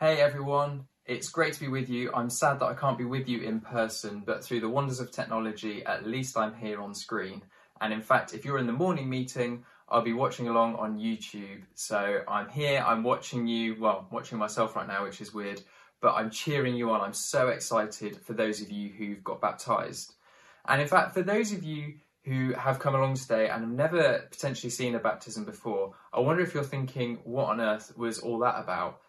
Hey everyone, it's great to be with you. I'm sad that I can't be with you in person, but through the wonders of technology, at least I'm here on screen. And in fact, if you're in the morning meeting, I'll be watching along on YouTube. So I'm here, I'm watching you, well, watching myself right now, which is weird, but I'm cheering you on. I'm so excited for those of you who've got baptized. And in fact, for those of you who have come along today and have never potentially seen a baptism before, I wonder if you're thinking, what on earth was all that about?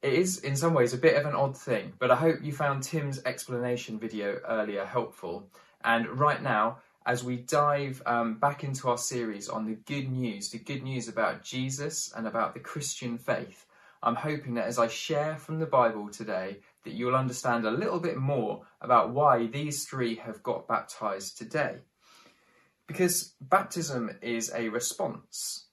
It is, in some ways, a bit of an odd thing, but I hope you found Tim's explanation video earlier helpful. And right now, as we dive um, back into our series on the good news, the good news about Jesus and about the Christian faith, I'm hoping that as I share from the Bible today, that you'll understand a little bit more about why these three have got baptized today. Because baptism is a response.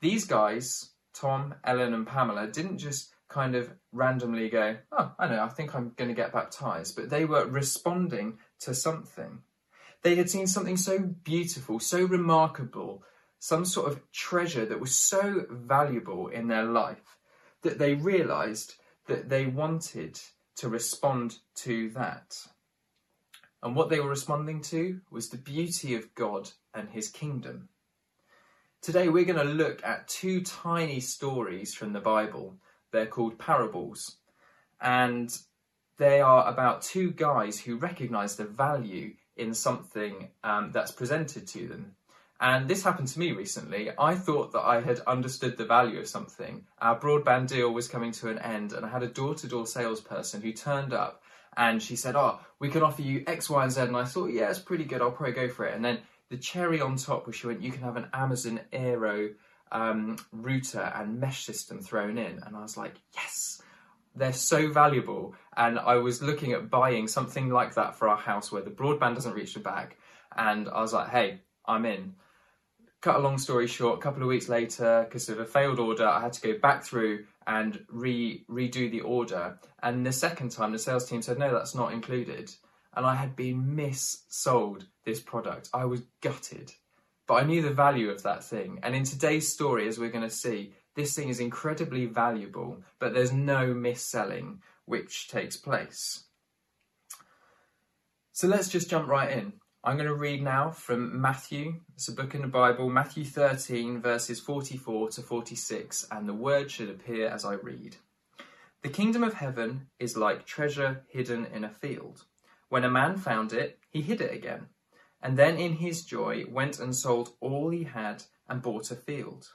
These guys, Tom, Ellen, and Pamela, didn't just kind of randomly go, oh, I know, I think I'm going to get baptized. But they were responding to something. They had seen something so beautiful, so remarkable, some sort of treasure that was so valuable in their life that they realized that they wanted to respond to that. And what they were responding to was the beauty of God and his kingdom. Today we're going to look at two tiny stories from the Bible they're called parables. And they are about two guys who recognize the value in something um, that's presented to them. And this happened to me recently. I thought that I had understood the value of something. Our broadband deal was coming to an end, and I had a door to door salesperson who turned up and she said, Oh, we can offer you X, Y, and Z. And I thought, Yeah, it's pretty good. I'll probably go for it. And then the cherry on top was she went, You can have an Amazon eero um, router and mesh system thrown in. And I was like, yes, they're so valuable. And I was looking at buying something like that for our house where the broadband doesn't reach the back. And I was like, hey, I'm in. Cut a long story short, a couple of weeks later, because of a failed order, I had to go back through and re redo the order. And the second time, the sales team said, no, that's not included. And I had been missold this product. I was gutted. But I knew the value of that thing. And in today's story, as we're going to see, this thing is incredibly valuable, but there's no mis-selling which takes place. So let's just jump right in. I'm going to read now from Matthew. It's a book in the Bible, Matthew 13, verses 44 to 46, and the word should appear as I read. The kingdom of heaven is like treasure hidden in a field. When a man found it, he hid it again and then in his joy went and sold all he had and bought a field.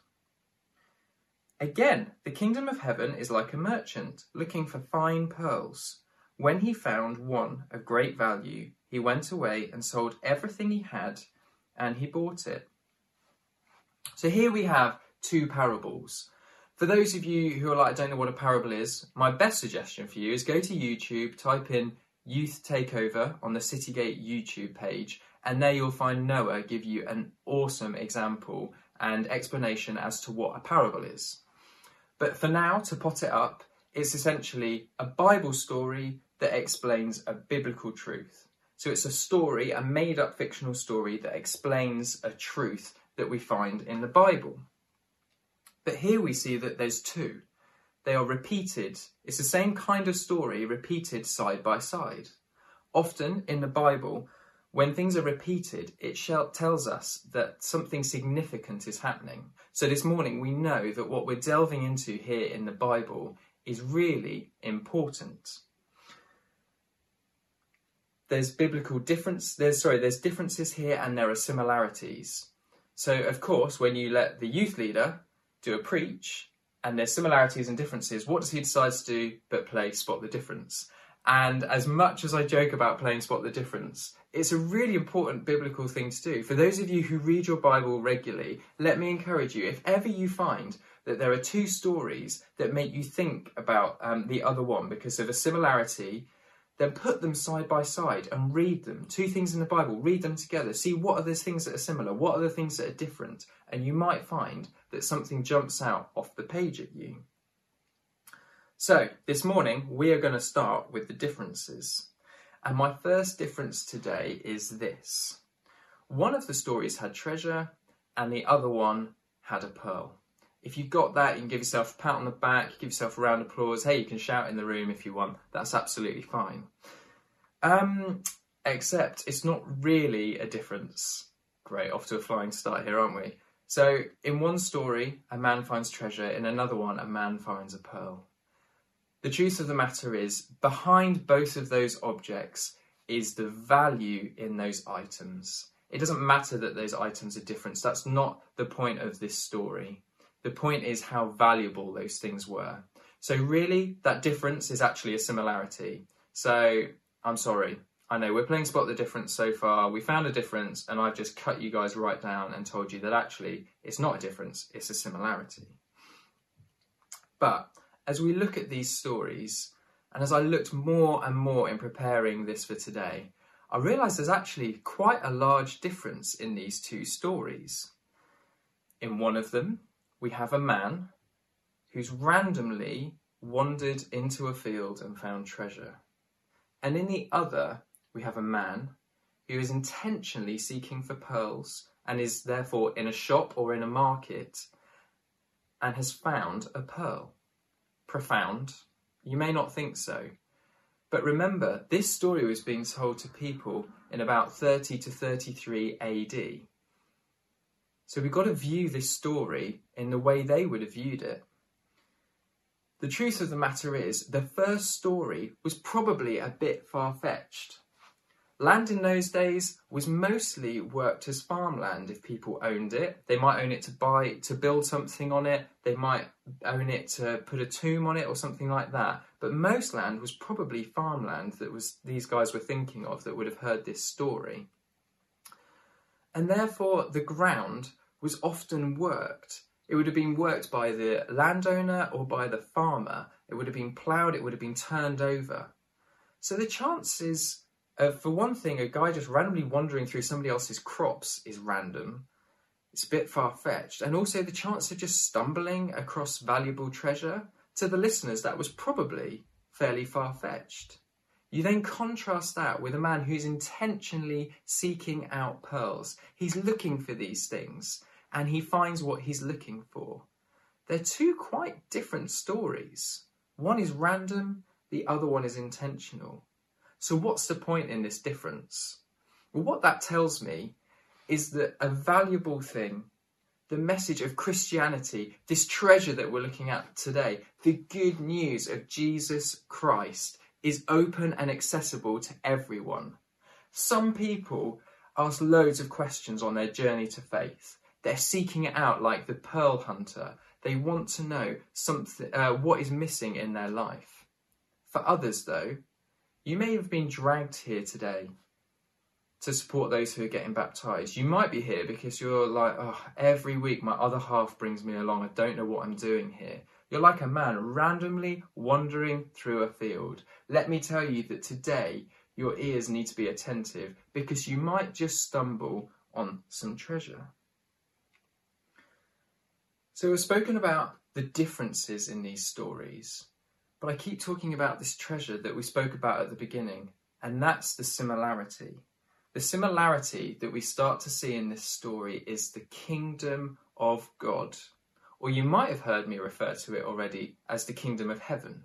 Again, the kingdom of heaven is like a merchant looking for fine pearls. When he found one of great value, he went away and sold everything he had and he bought it. So here we have two parables. For those of you who are like, I don't know what a parable is, my best suggestion for you is go to YouTube, type in Youth Takeover on the Citygate YouTube page, and there you'll find Noah give you an awesome example and explanation as to what a parable is. But for now, to pot it up, it's essentially a Bible story that explains a biblical truth. So it's a story, a made up fictional story that explains a truth that we find in the Bible. But here we see that there's two. They are repeated. It's the same kind of story repeated side by side. Often in the Bible, when things are repeated, it tells us that something significant is happening. So this morning, we know that what we're delving into here in the Bible is really important. There's biblical difference. There's sorry. There's differences here, and there are similarities. So, of course, when you let the youth leader do a preach, and there's similarities and differences, what does he decide to do but play spot the difference? And as much as I joke about playing spot the difference, it's a really important biblical thing to do. For those of you who read your Bible regularly, let me encourage you if ever you find that there are two stories that make you think about um, the other one because of a similarity, then put them side by side and read them. Two things in the Bible, read them together. See what are the things that are similar, what are the things that are different, and you might find that something jumps out off the page at you. So, this morning we are going to start with the differences. And my first difference today is this one of the stories had treasure, and the other one had a pearl. If you got that, you can give yourself a pat on the back, give yourself a round of applause. Hey, you can shout in the room if you want. That's absolutely fine. Um, except it's not really a difference. Great, off to a flying start here, aren't we? So, in one story, a man finds treasure, in another one, a man finds a pearl. The truth of the matter is, behind both of those objects is the value in those items. It doesn't matter that those items are different. That's not the point of this story. The point is how valuable those things were. So, really, that difference is actually a similarity. So, I'm sorry. I know we're playing spot the difference so far. We found a difference, and I've just cut you guys right down and told you that actually it's not a difference, it's a similarity. But as we look at these stories, and as I looked more and more in preparing this for today, I realised there's actually quite a large difference in these two stories. In one of them, we have a man who's randomly wandered into a field and found treasure. And in the other, we have a man who is intentionally seeking for pearls and is therefore in a shop or in a market and has found a pearl. Profound. You may not think so. But remember, this story was being told to people in about 30 to 33 AD. So we've got to view this story in the way they would have viewed it. The truth of the matter is, the first story was probably a bit far fetched. Land in those days was mostly worked as farmland if people owned it. They might own it to buy, to build something on it, they might own it to put a tomb on it or something like that. But most land was probably farmland that was these guys were thinking of that would have heard this story. And therefore the ground was often worked. It would have been worked by the landowner or by the farmer. It would have been ploughed, it would have been turned over. So the chances uh, for one thing, a guy just randomly wandering through somebody else's crops is random. It's a bit far fetched. And also, the chance of just stumbling across valuable treasure, to the listeners, that was probably fairly far fetched. You then contrast that with a man who's intentionally seeking out pearls. He's looking for these things and he finds what he's looking for. They're two quite different stories. One is random, the other one is intentional. So, what's the point in this difference? Well, what that tells me is that a valuable thing, the message of Christianity, this treasure that we're looking at today, the good news of Jesus Christ, is open and accessible to everyone. Some people ask loads of questions on their journey to faith. They're seeking it out like the pearl hunter. They want to know something, uh, what is missing in their life. For others, though, you may have been dragged here today to support those who are getting baptized. You might be here because you're like, oh, every week my other half brings me along. I don't know what I'm doing here. You're like a man randomly wandering through a field. Let me tell you that today your ears need to be attentive because you might just stumble on some treasure. So, we've spoken about the differences in these stories. But I keep talking about this treasure that we spoke about at the beginning, and that's the similarity. The similarity that we start to see in this story is the kingdom of God. Or you might have heard me refer to it already as the kingdom of heaven.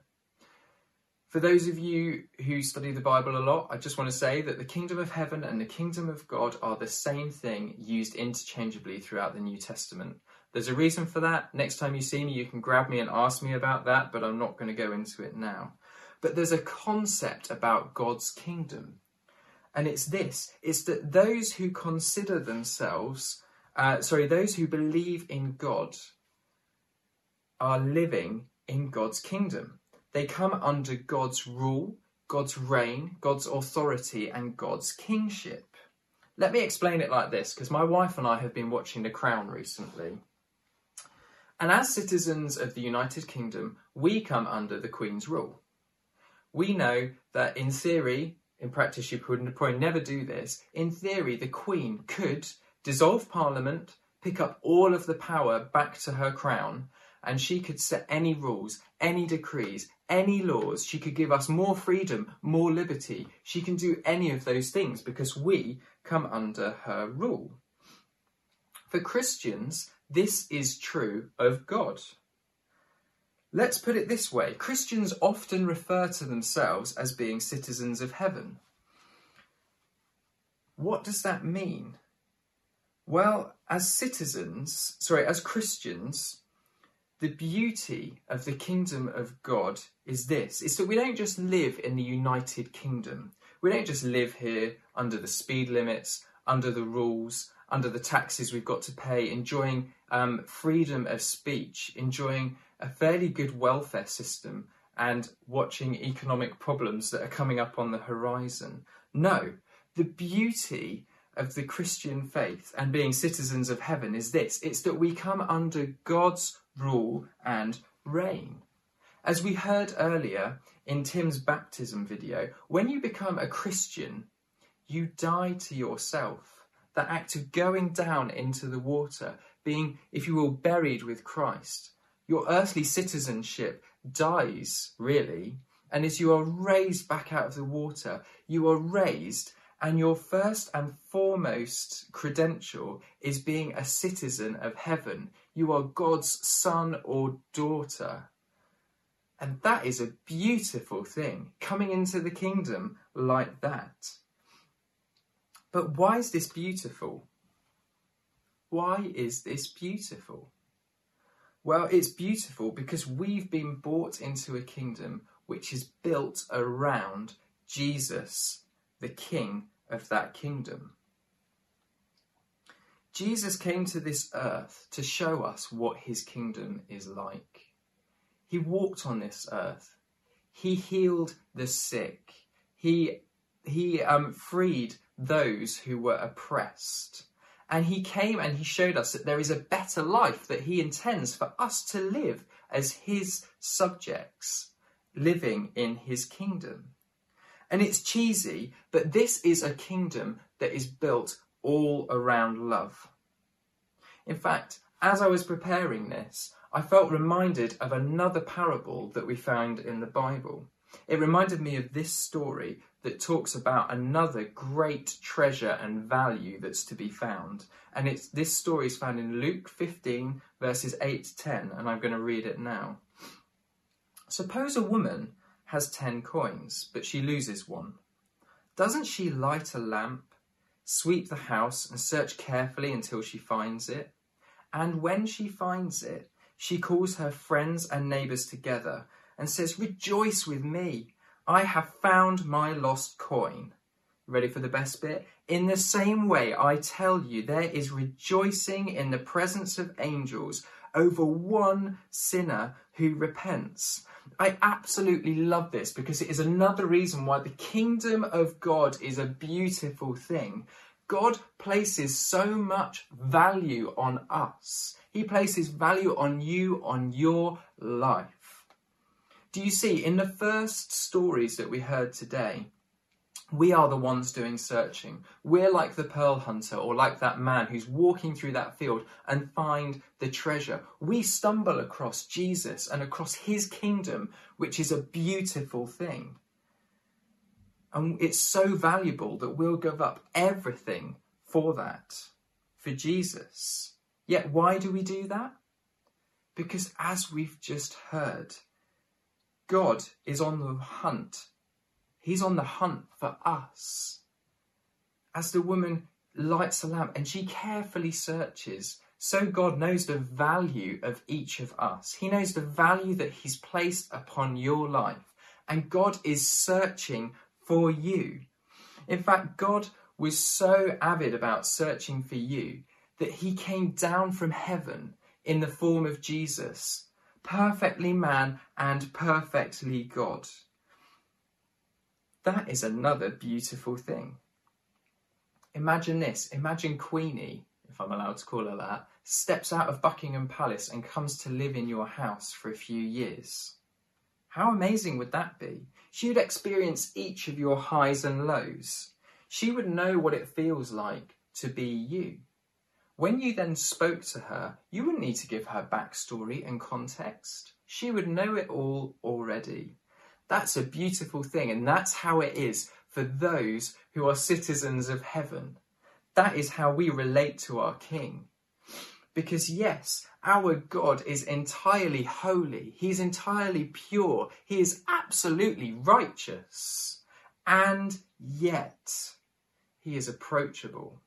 For those of you who study the Bible a lot, I just want to say that the kingdom of heaven and the kingdom of God are the same thing used interchangeably throughout the New Testament. There's a reason for that. Next time you see me, you can grab me and ask me about that, but I'm not going to go into it now. But there's a concept about God's kingdom. And it's this it's that those who consider themselves, uh, sorry, those who believe in God are living in God's kingdom. They come under God's rule, God's reign, God's authority, and God's kingship. Let me explain it like this because my wife and I have been watching The Crown recently. And as citizens of the United Kingdom, we come under the Queen's rule. We know that in theory, in practice, you would probably never do this. In theory, the Queen could dissolve Parliament, pick up all of the power back to her crown, and she could set any rules, any decrees, any laws. She could give us more freedom, more liberty. She can do any of those things because we come under her rule. For Christians, This is true of God. Let's put it this way Christians often refer to themselves as being citizens of heaven. What does that mean? Well, as citizens, sorry, as Christians, the beauty of the kingdom of God is this it's that we don't just live in the United Kingdom. We don't just live here under the speed limits, under the rules, under the taxes we've got to pay, enjoying um, freedom of speech, enjoying a fairly good welfare system, and watching economic problems that are coming up on the horizon. No, the beauty of the Christian faith and being citizens of heaven is this it's that we come under God's rule and reign. As we heard earlier in Tim's baptism video, when you become a Christian, you die to yourself. That act of going down into the water, being, if you will, buried with Christ. Your earthly citizenship dies, really, and as you are raised back out of the water, you are raised and your first and foremost credential is being a citizen of heaven. You are God's son or daughter. And that is a beautiful thing, coming into the kingdom like that. But why is this beautiful? Why is this beautiful? Well, it's beautiful because we've been brought into a kingdom which is built around Jesus, the King of that kingdom. Jesus came to this earth to show us what his kingdom is like. He walked on this earth. He healed the sick. He, he um, freed those who were oppressed. And he came and he showed us that there is a better life that he intends for us to live as his subjects, living in his kingdom. And it's cheesy, but this is a kingdom that is built all around love. In fact, as I was preparing this, I felt reminded of another parable that we found in the Bible. It reminded me of this story that talks about another great treasure and value that's to be found. And it's this story is found in Luke 15 verses 8 to 10 and I'm going to read it now. Suppose a woman has 10 coins, but she loses one. Doesn't she light a lamp, sweep the house, and search carefully until she finds it? And when she finds it, she calls her friends and neighbours together and says, Rejoice with me, I have found my lost coin. Ready for the best bit? In the same way, I tell you, there is rejoicing in the presence of angels over one sinner who repents. I absolutely love this because it is another reason why the kingdom of God is a beautiful thing. God places so much value on us. He places value on you, on your life. Do you see, in the first stories that we heard today, we are the ones doing searching. We're like the pearl hunter or like that man who's walking through that field and find the treasure. We stumble across Jesus and across his kingdom, which is a beautiful thing. And it's so valuable that we'll give up everything for that, for Jesus. Yet why do we do that? Because as we've just heard, God is on the hunt He's on the hunt for us. As the woman lights a lamp and she carefully searches, so God knows the value of each of us. He knows the value that He's placed upon your life. And God is searching for you. In fact, God was so avid about searching for you that He came down from heaven in the form of Jesus, perfectly man and perfectly God. That is another beautiful thing. Imagine this imagine Queenie, if I'm allowed to call her that, steps out of Buckingham Palace and comes to live in your house for a few years. How amazing would that be? She would experience each of your highs and lows. She would know what it feels like to be you. When you then spoke to her, you wouldn't need to give her backstory and context. She would know it all already. That's a beautiful thing, and that's how it is for those who are citizens of heaven. That is how we relate to our King. Because, yes, our God is entirely holy, He's entirely pure, He is absolutely righteous, and yet He is approachable.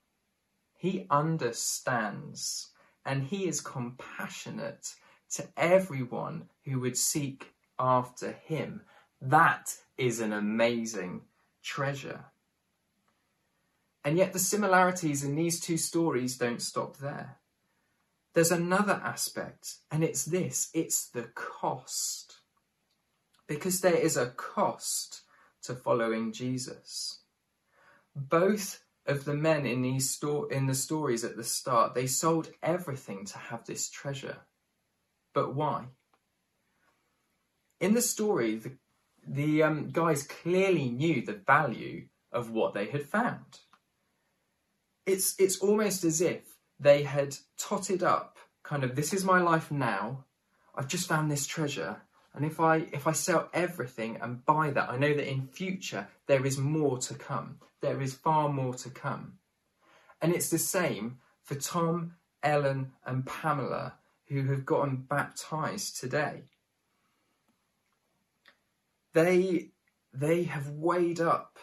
He understands, and He is compassionate to everyone who would seek after Him. That is an amazing treasure. And yet, the similarities in these two stories don't stop there. There's another aspect, and it's this it's the cost. Because there is a cost to following Jesus. Both of the men in these sto- in the stories at the start, they sold everything to have this treasure. But why? In the story, the, the um, guys clearly knew the value of what they had found it's it's almost as if they had totted up kind of this is my life now i've just found this treasure and if i if i sell everything and buy that i know that in future there is more to come. There is far more to come. And it's the same for tom ellen and pamela who have gotten baptized today. They they have weighed up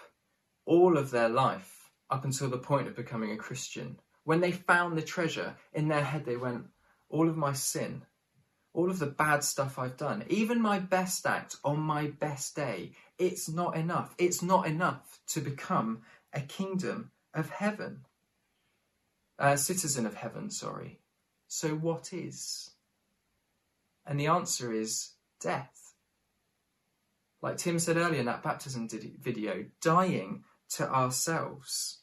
all of their life up until the point of becoming a Christian. When they found the treasure, in their head they went, All of my sin, all of the bad stuff I've done, even my best act on my best day, it's not enough. It's not enough to become a kingdom of heaven. A citizen of heaven, sorry. So what is? And the answer is death. Like Tim said earlier in that baptism video, dying to ourselves,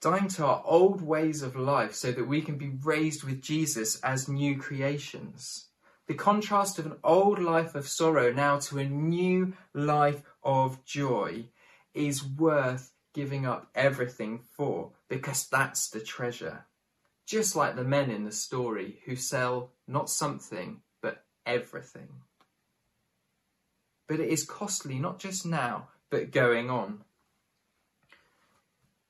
dying to our old ways of life so that we can be raised with Jesus as new creations. The contrast of an old life of sorrow now to a new life of joy is worth giving up everything for because that's the treasure. Just like the men in the story who sell not something but everything. But it is costly not just now but going on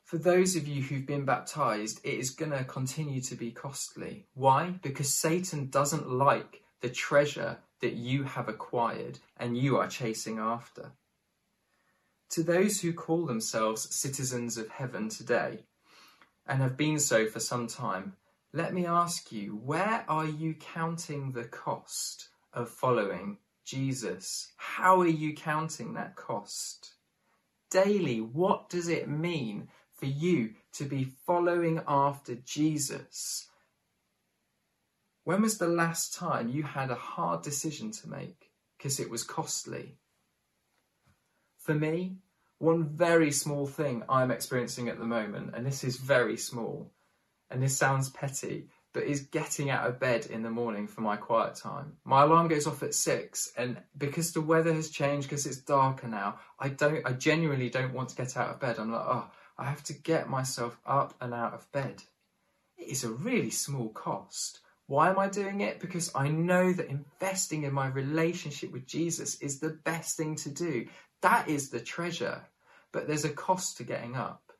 for those of you who've been baptized, it is going to continue to be costly. Why? Because Satan doesn't like the treasure that you have acquired and you are chasing after. To those who call themselves citizens of heaven today and have been so for some time, let me ask you, where are you counting the cost of following Jesus? How are you counting that cost? Daily, what does it mean for you to be following after Jesus. When was the last time you had a hard decision to make because it was costly? For me, one very small thing I'm experiencing at the moment, and this is very small, and this sounds petty, but is getting out of bed in the morning for my quiet time. My alarm goes off at six, and because the weather has changed, because it's darker now, I don't, I genuinely don't want to get out of bed. I'm like, oh, I have to get myself up and out of bed. It is a really small cost. Why am I doing it? Because I know that investing in my relationship with Jesus is the best thing to do. That is the treasure. But there's a cost to getting up.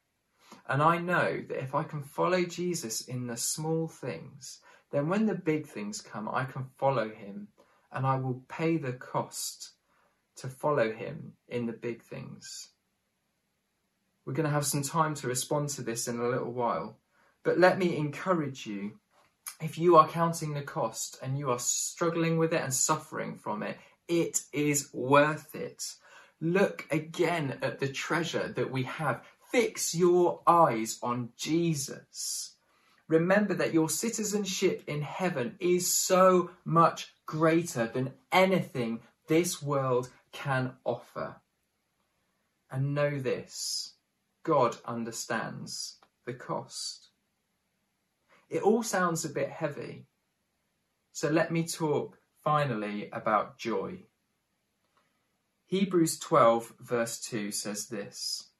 And I know that if I can follow Jesus in the small things, then when the big things come, I can follow him and I will pay the cost to follow him in the big things. We're going to have some time to respond to this in a little while. But let me encourage you if you are counting the cost and you are struggling with it and suffering from it, it is worth it. Look again at the treasure that we have. Fix your eyes on Jesus. Remember that your citizenship in heaven is so much greater than anything this world can offer. And know this God understands the cost. It all sounds a bit heavy. So let me talk finally about joy. Hebrews 12, verse 2 says this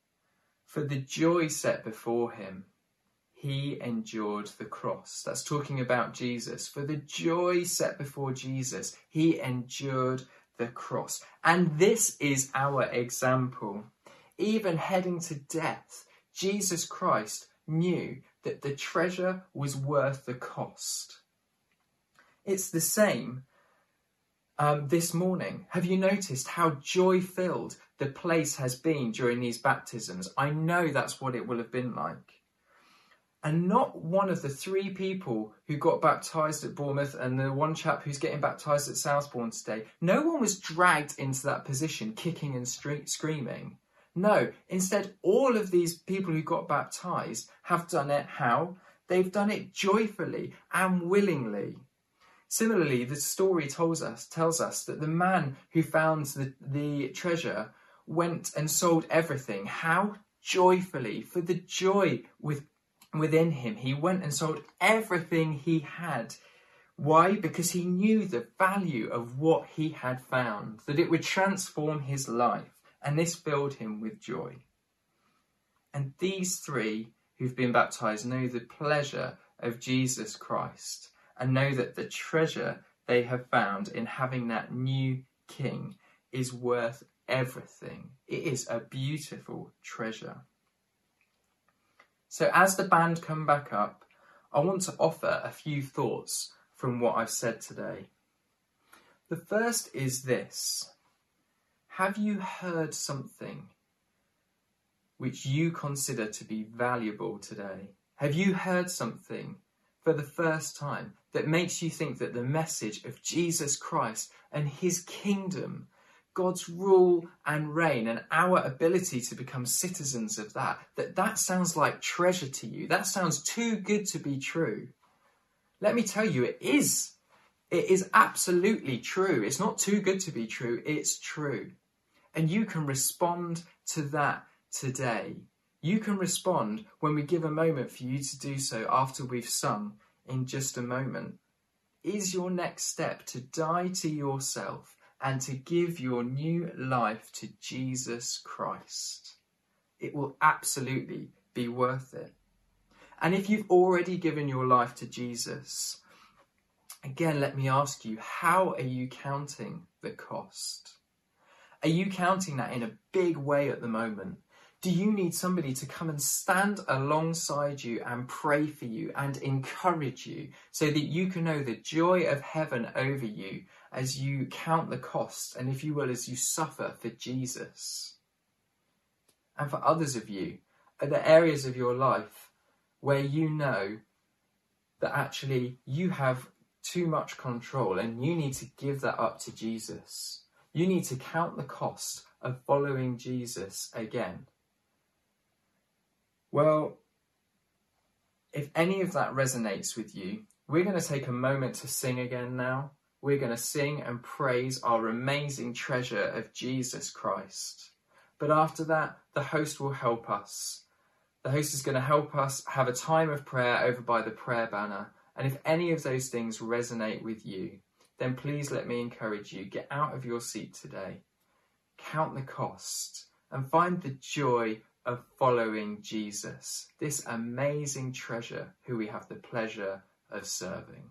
For the joy set before him, he endured the cross. That's talking about Jesus. For the joy set before Jesus, he endured the cross. And this is our example even heading to death, Jesus Christ knew that the treasure was worth the cost. It's the same um, this morning. Have you noticed how joy filled the place has been during these baptisms? I know that's what it will have been like. And not one of the three people who got baptized at Bournemouth and the one chap who's getting baptized at Southbourne today, no one was dragged into that position kicking and screaming. No, instead, all of these people who got baptized have done it how? They've done it joyfully and willingly. Similarly, the story tells us tells us that the man who found the, the treasure went and sold everything. How? Joyfully, for the joy with, within him. He went and sold everything he had. Why? Because he knew the value of what he had found, that it would transform his life, and this filled him with joy. And these three who've been baptized know the pleasure of Jesus Christ and know that the treasure they have found in having that new king is worth everything. It is a beautiful treasure. So, as the band come back up, I want to offer a few thoughts from what I've said today. The first is this Have you heard something which you consider to be valuable today? Have you heard something for the first time that makes you think that the message of Jesus Christ and his kingdom, God's rule and reign, and our ability to become citizens of that, that that sounds like treasure to you. That sounds too good to be true. Let me tell you, it is. It is absolutely true. It's not too good to be true, it's true. And you can respond to that today. You can respond when we give a moment for you to do so after we've sung in just a moment, is your next step to die to yourself and to give your new life to Jesus Christ. It will absolutely be worth it. And if you've already given your life to Jesus, again, let me ask you, how are you counting the cost? Are you counting that in a big way at the moment? Do you need somebody to come and stand alongside you and pray for you and encourage you so that you can know the joy of heaven over you as you count the cost and, if you will, as you suffer for Jesus? And for others of you, are there areas of your life where you know that actually you have too much control and you need to give that up to Jesus? You need to count the cost of following Jesus again well, if any of that resonates with you, we're going to take a moment to sing again now. We're going to sing and praise our amazing treasure of Jesus Christ. But after that, the host will help us. The host is going to help us have a time of prayer over by the prayer banner. And if any of those things resonate with you, then please let me encourage you get out of your seat today, count the cost, and find the joy of following Jesus, this amazing treasure who we have the pleasure of serving.